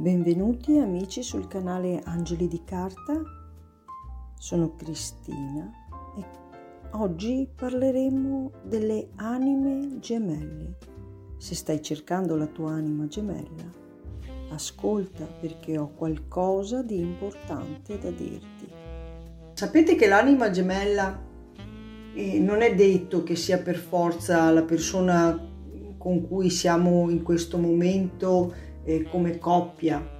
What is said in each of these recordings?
Benvenuti amici sul canale Angeli di Carta, sono Cristina e oggi parleremo delle anime gemelle. Se stai cercando la tua anima gemella, ascolta perché ho qualcosa di importante da dirti. Sapete che l'anima gemella eh, non è detto che sia per forza la persona con cui siamo in questo momento eh, come coppia.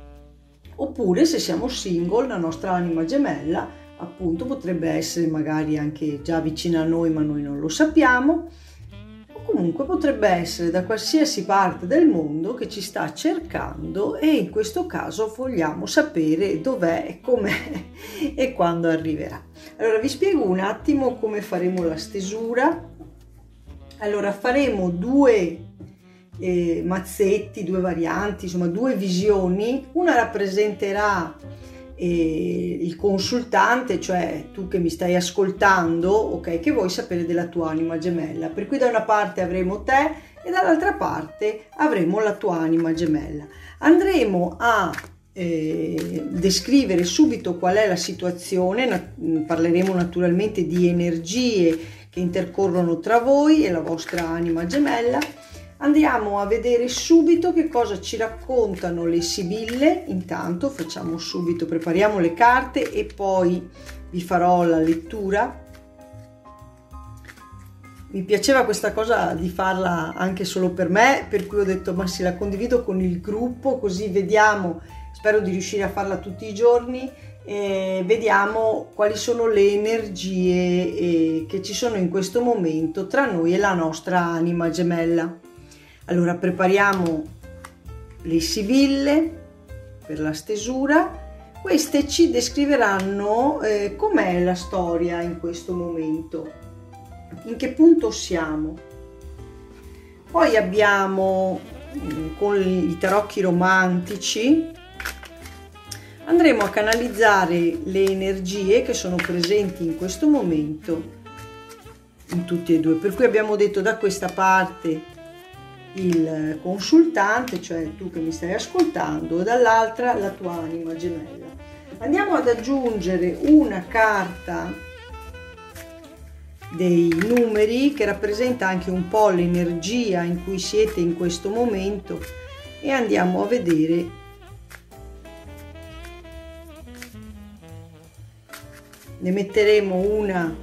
Oppure se siamo single, la nostra anima gemella appunto potrebbe essere magari anche già vicina a noi ma noi non lo sappiamo o comunque potrebbe essere da qualsiasi parte del mondo che ci sta cercando e in questo caso vogliamo sapere dov'è com'è e quando arriverà. Allora vi spiego un attimo come faremo la stesura. Allora faremo due eh, mazzetti, due varianti, insomma due visioni. Una rappresenterà eh, il consultante, cioè tu che mi stai ascoltando, ok, che vuoi sapere della tua anima gemella. Per cui da una parte avremo te e dall'altra parte avremo la tua anima gemella. Andremo a eh, descrivere subito qual è la situazione, na- parleremo naturalmente di energie che intercorrono tra voi e la vostra anima gemella Andiamo a vedere subito che cosa ci raccontano le sibille. Intanto facciamo subito, prepariamo le carte e poi vi farò la lettura. Mi piaceva questa cosa di farla anche solo per me, per cui ho detto ma sì, la condivido con il gruppo, così vediamo, spero di riuscire a farla tutti i giorni e vediamo quali sono le energie eh, che ci sono in questo momento tra noi e la nostra anima gemella. Allora prepariamo le sibille per la stesura. Queste ci descriveranno eh, com'è la storia in questo momento, in che punto siamo. Poi abbiamo mm, con i tarocchi romantici andremo a canalizzare le energie che sono presenti in questo momento in tutti e due. Per cui abbiamo detto da questa parte il consultante, cioè tu che mi stai ascoltando, e dall'altra la tua anima gemella. Andiamo ad aggiungere una carta dei numeri che rappresenta anche un po' l'energia in cui siete in questo momento e andiamo a vedere ne metteremo una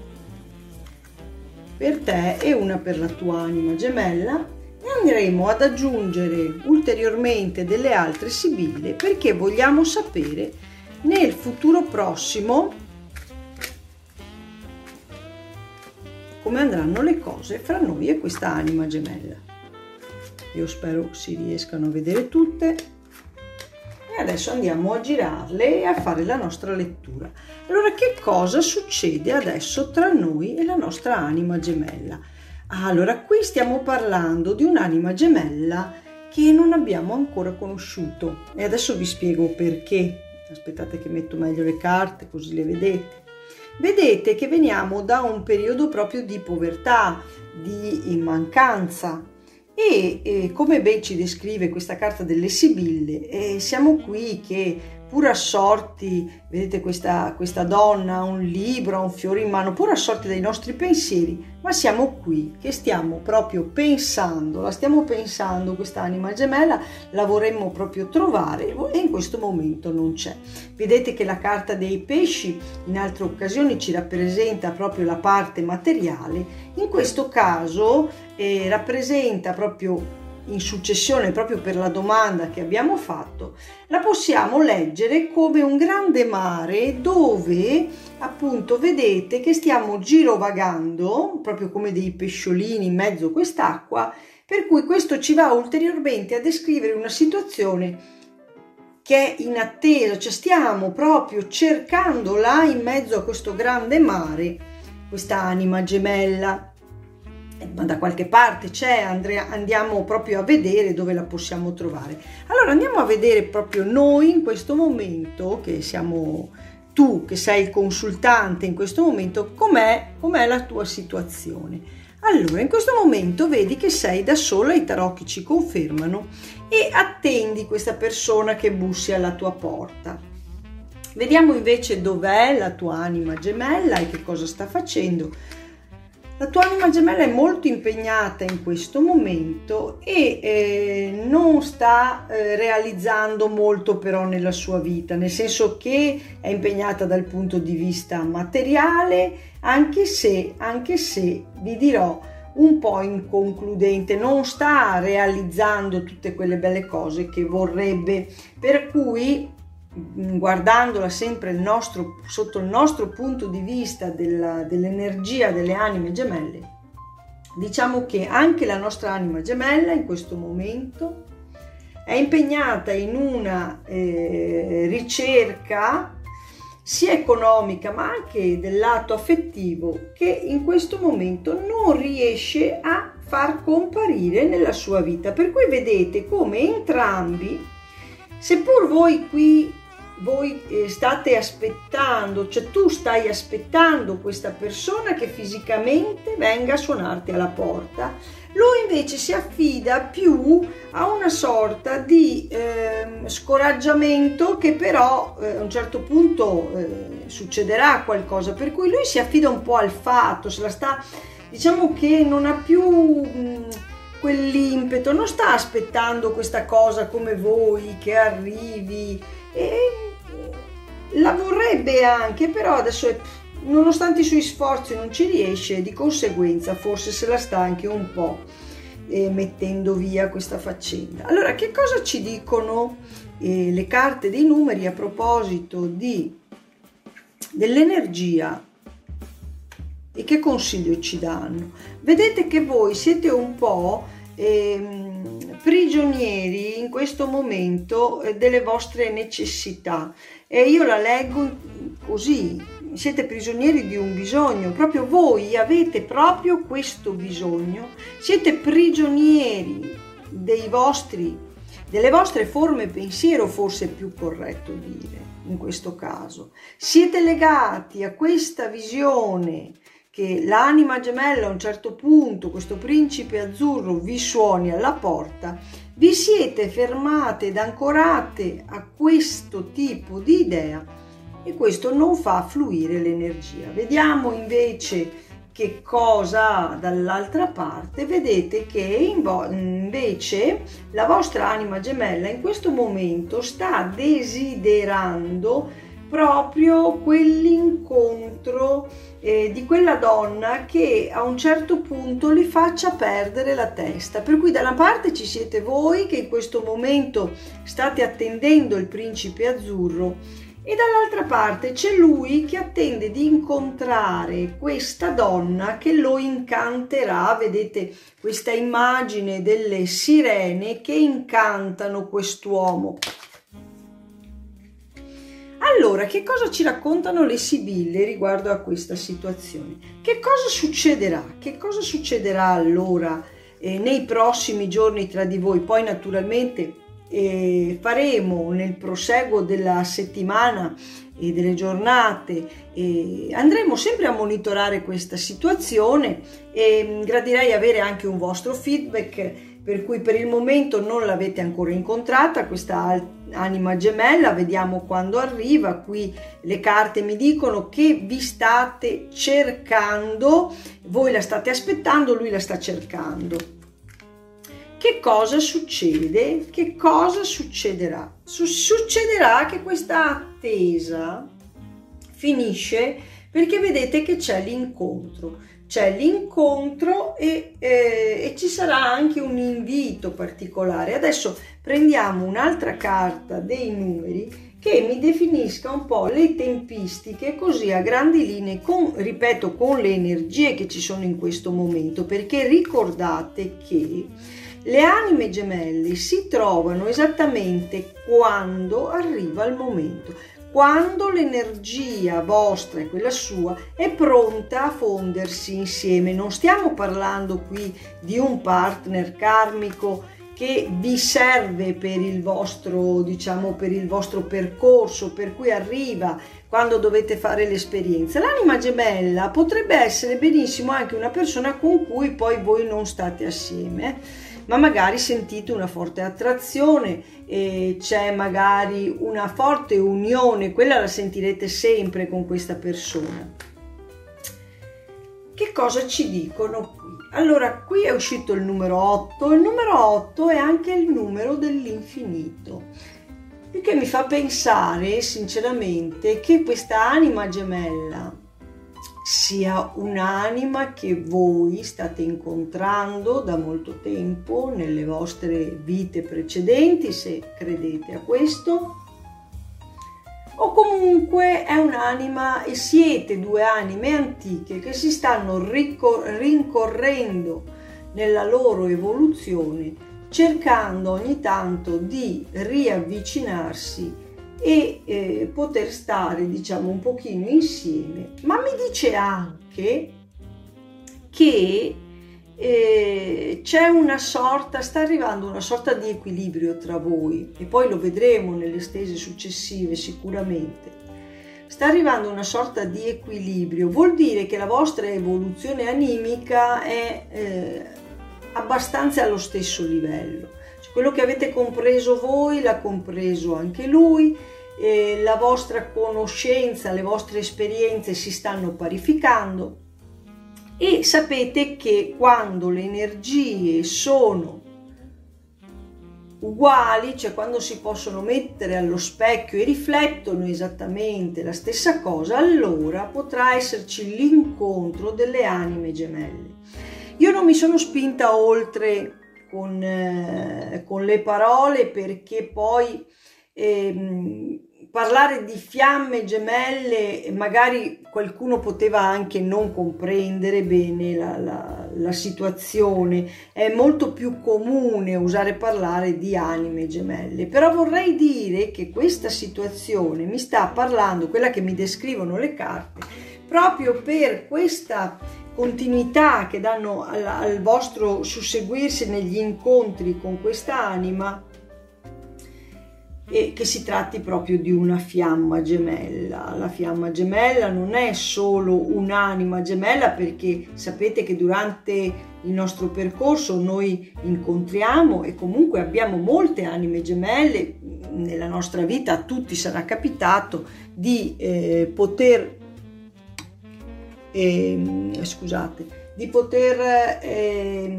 per te e una per la tua anima gemella andremo ad aggiungere ulteriormente delle altre sibille perché vogliamo sapere nel futuro prossimo come andranno le cose fra noi e questa anima gemella. Io spero si riescano a vedere tutte e adesso andiamo a girarle e a fare la nostra lettura. Allora che cosa succede adesso tra noi e la nostra anima gemella? Allora, qui stiamo parlando di un'anima gemella che non abbiamo ancora conosciuto e adesso vi spiego perché. Aspettate che metto meglio le carte così le vedete. Vedete che veniamo da un periodo proprio di povertà, di mancanza e, e come ben ci descrive questa carta delle Sibille, eh, siamo qui che pur assorti, vedete questa, questa donna, un libro, un fiore in mano, pur assorti dai nostri pensieri, ma siamo qui che stiamo proprio pensando, la stiamo pensando questa anima gemella, la vorremmo proprio trovare e in questo momento non c'è. Vedete che la carta dei pesci in altre occasioni ci rappresenta proprio la parte materiale, in questo caso eh, rappresenta proprio in successione proprio per la domanda che abbiamo fatto, la possiamo leggere come un grande mare dove appunto vedete che stiamo girovagando, proprio come dei pesciolini in mezzo a quest'acqua, per cui questo ci va ulteriormente a descrivere una situazione che è in attesa, cioè stiamo proprio cercando là in mezzo a questo grande mare, questa anima gemella ma da qualche parte c'è, Andrea, andiamo proprio a vedere dove la possiamo trovare. Allora andiamo a vedere proprio noi in questo momento, che siamo tu che sei il consultante in questo momento, com'è, com'è la tua situazione. Allora, in questo momento vedi che sei da sola, i tarocchi ci confermano, e attendi questa persona che bussi alla tua porta. Vediamo invece dov'è la tua anima gemella e che cosa sta facendo. La tua anima gemella è molto impegnata in questo momento e eh, non sta eh, realizzando molto però nella sua vita, nel senso che è impegnata dal punto di vista materiale, anche se, anche se vi dirò un po' inconcludente, non sta realizzando tutte quelle belle cose che vorrebbe, per cui guardandola sempre il nostro, sotto il nostro punto di vista della, dell'energia delle anime gemelle, diciamo che anche la nostra anima gemella in questo momento è impegnata in una eh, ricerca sia economica ma anche del lato affettivo che in questo momento non riesce a far comparire nella sua vita. Per cui vedete come entrambi, seppur voi qui voi eh, state aspettando, cioè tu stai aspettando questa persona che fisicamente venga a suonarti alla porta, lui invece si affida più a una sorta di eh, scoraggiamento che però eh, a un certo punto eh, succederà qualcosa, per cui lui si affida un po' al fatto, se la sta, diciamo che non ha più... Mh, quell'impeto, non sta aspettando questa cosa come voi che arrivi e la vorrebbe anche, però adesso è, nonostante i suoi sforzi non ci riesce, di conseguenza forse se la sta anche un po' eh, mettendo via questa faccenda. Allora, che cosa ci dicono eh, le carte dei numeri a proposito di, dell'energia e che consiglio ci danno? Vedete che voi siete un po' ehm, prigionieri in questo momento eh, delle vostre necessità e io la leggo così, siete prigionieri di un bisogno, proprio voi avete proprio questo bisogno, siete prigionieri dei vostri, delle vostre forme pensiero, forse è più corretto dire in questo caso. Siete legati a questa visione che l'anima gemella a un certo punto, questo principe azzurro, vi suoni alla porta vi siete fermate ed ancorate a questo tipo di idea e questo non fa fluire l'energia. Vediamo invece che cosa dall'altra parte. Vedete che invece la vostra anima gemella in questo momento sta desiderando proprio quell'incontro eh, di quella donna che a un certo punto li faccia perdere la testa. Per cui da una parte ci siete voi che in questo momento state attendendo il principe azzurro e dall'altra parte c'è lui che attende di incontrare questa donna che lo incanterà. Vedete questa immagine delle sirene che incantano quest'uomo. Allora, che cosa ci raccontano le Sibille riguardo a questa situazione? Che cosa succederà? Che cosa succederà allora eh, nei prossimi giorni tra di voi? Poi naturalmente eh, faremo nel proseguo della settimana e delle giornate e andremo sempre a monitorare questa situazione e mm, gradirei avere anche un vostro feedback per cui per il momento non l'avete ancora incontrata questa anima gemella, vediamo quando arriva, qui le carte mi dicono che vi state cercando, voi la state aspettando, lui la sta cercando. Che cosa succede? Che cosa succederà? Succederà che questa attesa finisce perché vedete che c'è l'incontro c'è l'incontro e, ci sarà anche un invito particolare. Adesso prendiamo un'altra carta dei numeri che mi definisca un po' le tempistiche così a grandi linee, con, ripeto, con le energie che ci sono in questo momento, perché ricordate che le anime gemelle si trovano esattamente quando arriva il momento quando l'energia vostra e quella sua è pronta a fondersi insieme. Non stiamo parlando qui di un partner karmico che vi serve per il vostro, diciamo, per il vostro percorso, per cui arriva quando dovete fare l'esperienza. L'anima gemella potrebbe essere benissimo anche una persona con cui poi voi non state assieme, ma magari sentite una forte attrazione, e c'è magari una forte unione, quella la sentirete sempre con questa persona. Che cosa ci dicono qui? Allora, qui è uscito il numero 8, il numero 8 è anche il numero dell'infinito, il che mi fa pensare sinceramente che questa anima gemella sia un'anima che voi state incontrando da molto tempo nelle vostre vite precedenti, se credete a questo, o comunque è un'anima e siete due anime antiche che si stanno rincorrendo nella loro evoluzione cercando ogni tanto di riavvicinarsi e eh, poter stare diciamo un pochino insieme ma mi dice anche che e c'è una sorta, sta arrivando una sorta di equilibrio tra voi e poi lo vedremo nelle stese successive sicuramente. Sta arrivando una sorta di equilibrio, vuol dire che la vostra evoluzione animica è eh, abbastanza allo stesso livello. Cioè, quello che avete compreso voi l'ha compreso anche lui, eh, la vostra conoscenza, le vostre esperienze si stanno parificando e sapete che quando le energie sono uguali, cioè quando si possono mettere allo specchio e riflettono esattamente la stessa cosa, allora potrà esserci l'incontro delle anime gemelle. Io non mi sono spinta oltre con, eh, con le parole perché poi eh, parlare di fiamme gemelle, magari qualcuno poteva anche non comprendere bene la, la, la, situazione, è molto più comune usare parlare di anime gemelle, però vorrei dire che questa situazione mi sta parlando, quella che mi descrivono le carte, proprio per questa continuità che danno al, al vostro susseguirsi negli incontri con questa anima e che si tratti proprio di una fiamma gemella. La fiamma gemella non è solo un'anima gemella perché sapete che durante il nostro percorso noi incontriamo e comunque abbiamo molte anime gemelle nella nostra vita, a tutti sarà capitato di eh, poter eh, scusate, di poter eh,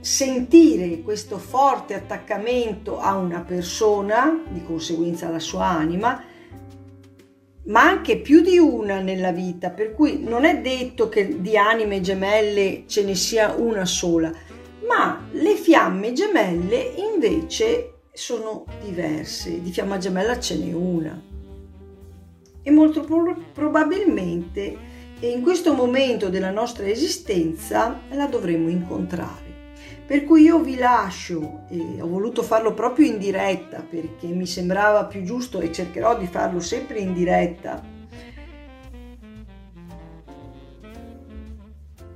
sentire questo forte attaccamento a una persona, di conseguenza alla sua anima, ma anche più di una nella vita, per cui non è detto che di anime gemelle ce ne sia una sola, ma le fiamme gemelle invece sono diverse, di fiamma gemella ce n'è una. E molto probabilmente in questo momento della nostra esistenza la dovremo incontrare. Per cui io vi lascio, e ho voluto farlo proprio in diretta perché mi sembrava più giusto e cercherò di farlo sempre in diretta,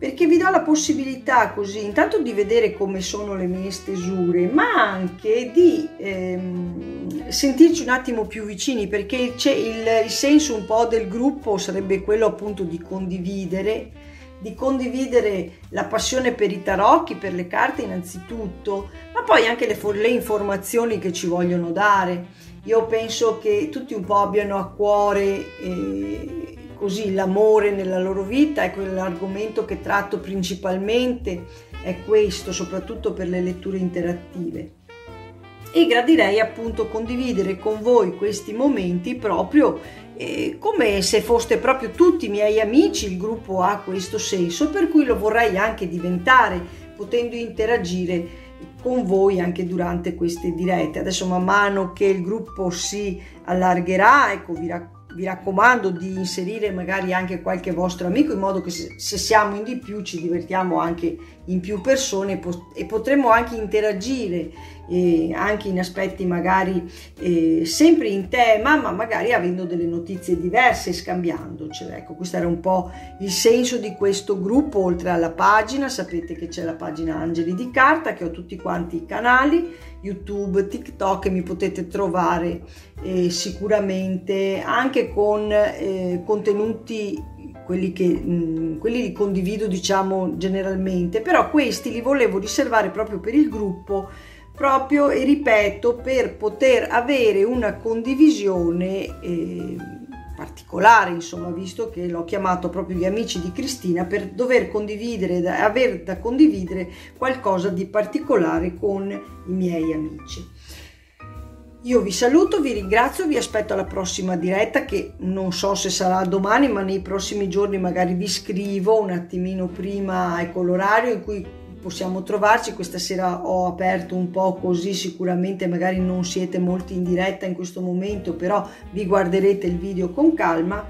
perché vi do la possibilità così intanto di vedere come sono le mie stesure, ma anche di ehm, sentirci un attimo più vicini, perché il, il, il senso un po' del gruppo sarebbe quello appunto di condividere di condividere la passione per i tarocchi, per le carte innanzitutto, ma poi anche le, le informazioni che ci vogliono dare. Io penso che tutti un po' abbiano a cuore eh, così l'amore nella loro vita, ecco l'argomento che tratto principalmente è questo, soprattutto per le letture interattive. E gradirei appunto condividere con voi questi momenti proprio eh, come se foste proprio tutti i miei amici, il gruppo ha questo senso, per cui lo vorrei anche diventare, potendo interagire con voi anche durante queste dirette. Adesso man mano che il gruppo si allargherà, ecco, vi, rac- vi raccomando di inserire magari anche qualche vostro amico in modo che se, siamo in di più ci divertiamo anche in più persone e potremo anche interagire eh, anche in aspetti magari eh, sempre in tema, ma magari avendo delle notizie diverse e scambiandocele. Ecco, questo era un po' il senso di questo gruppo, oltre alla pagina, sapete che c'è la pagina Angeli di Carta, che ho tutti quanti i canali, YouTube, TikTok, e mi potete trovare eh, sicuramente anche con eh, contenuti quelli che mh, quelli li condivido diciamo generalmente però questi li volevo riservare proprio per il gruppo proprio e ripeto per poter avere una condivisione eh, particolare insomma visto che l'ho chiamato proprio gli amici di Cristina per dover condividere da, aver da condividere qualcosa di particolare con i miei amici. Io vi saluto, vi ringrazio, vi aspetto alla prossima diretta che non so se sarà domani, ma nei prossimi giorni magari vi scrivo un attimino prima ecco l'orario in cui possiamo trovarci. Questa sera ho aperto un po' così, sicuramente magari non siete molti in diretta in questo momento, però vi guarderete il video con calma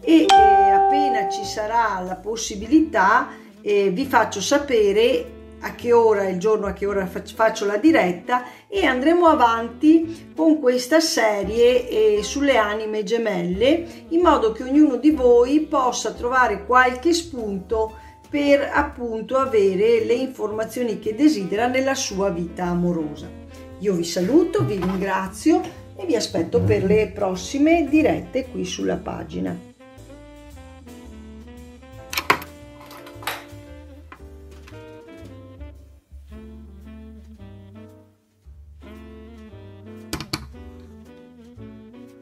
e eh, appena ci sarà la possibilità eh, vi faccio sapere a che ora, il giorno a che ora faccio la diretta e andremo avanti con questa serie eh, sulle anime gemelle in modo che ognuno di voi possa trovare qualche spunto per appunto avere le informazioni che desidera nella sua vita amorosa. Io vi saluto, vi ringrazio e vi aspetto per le prossime dirette qui sulla pagina.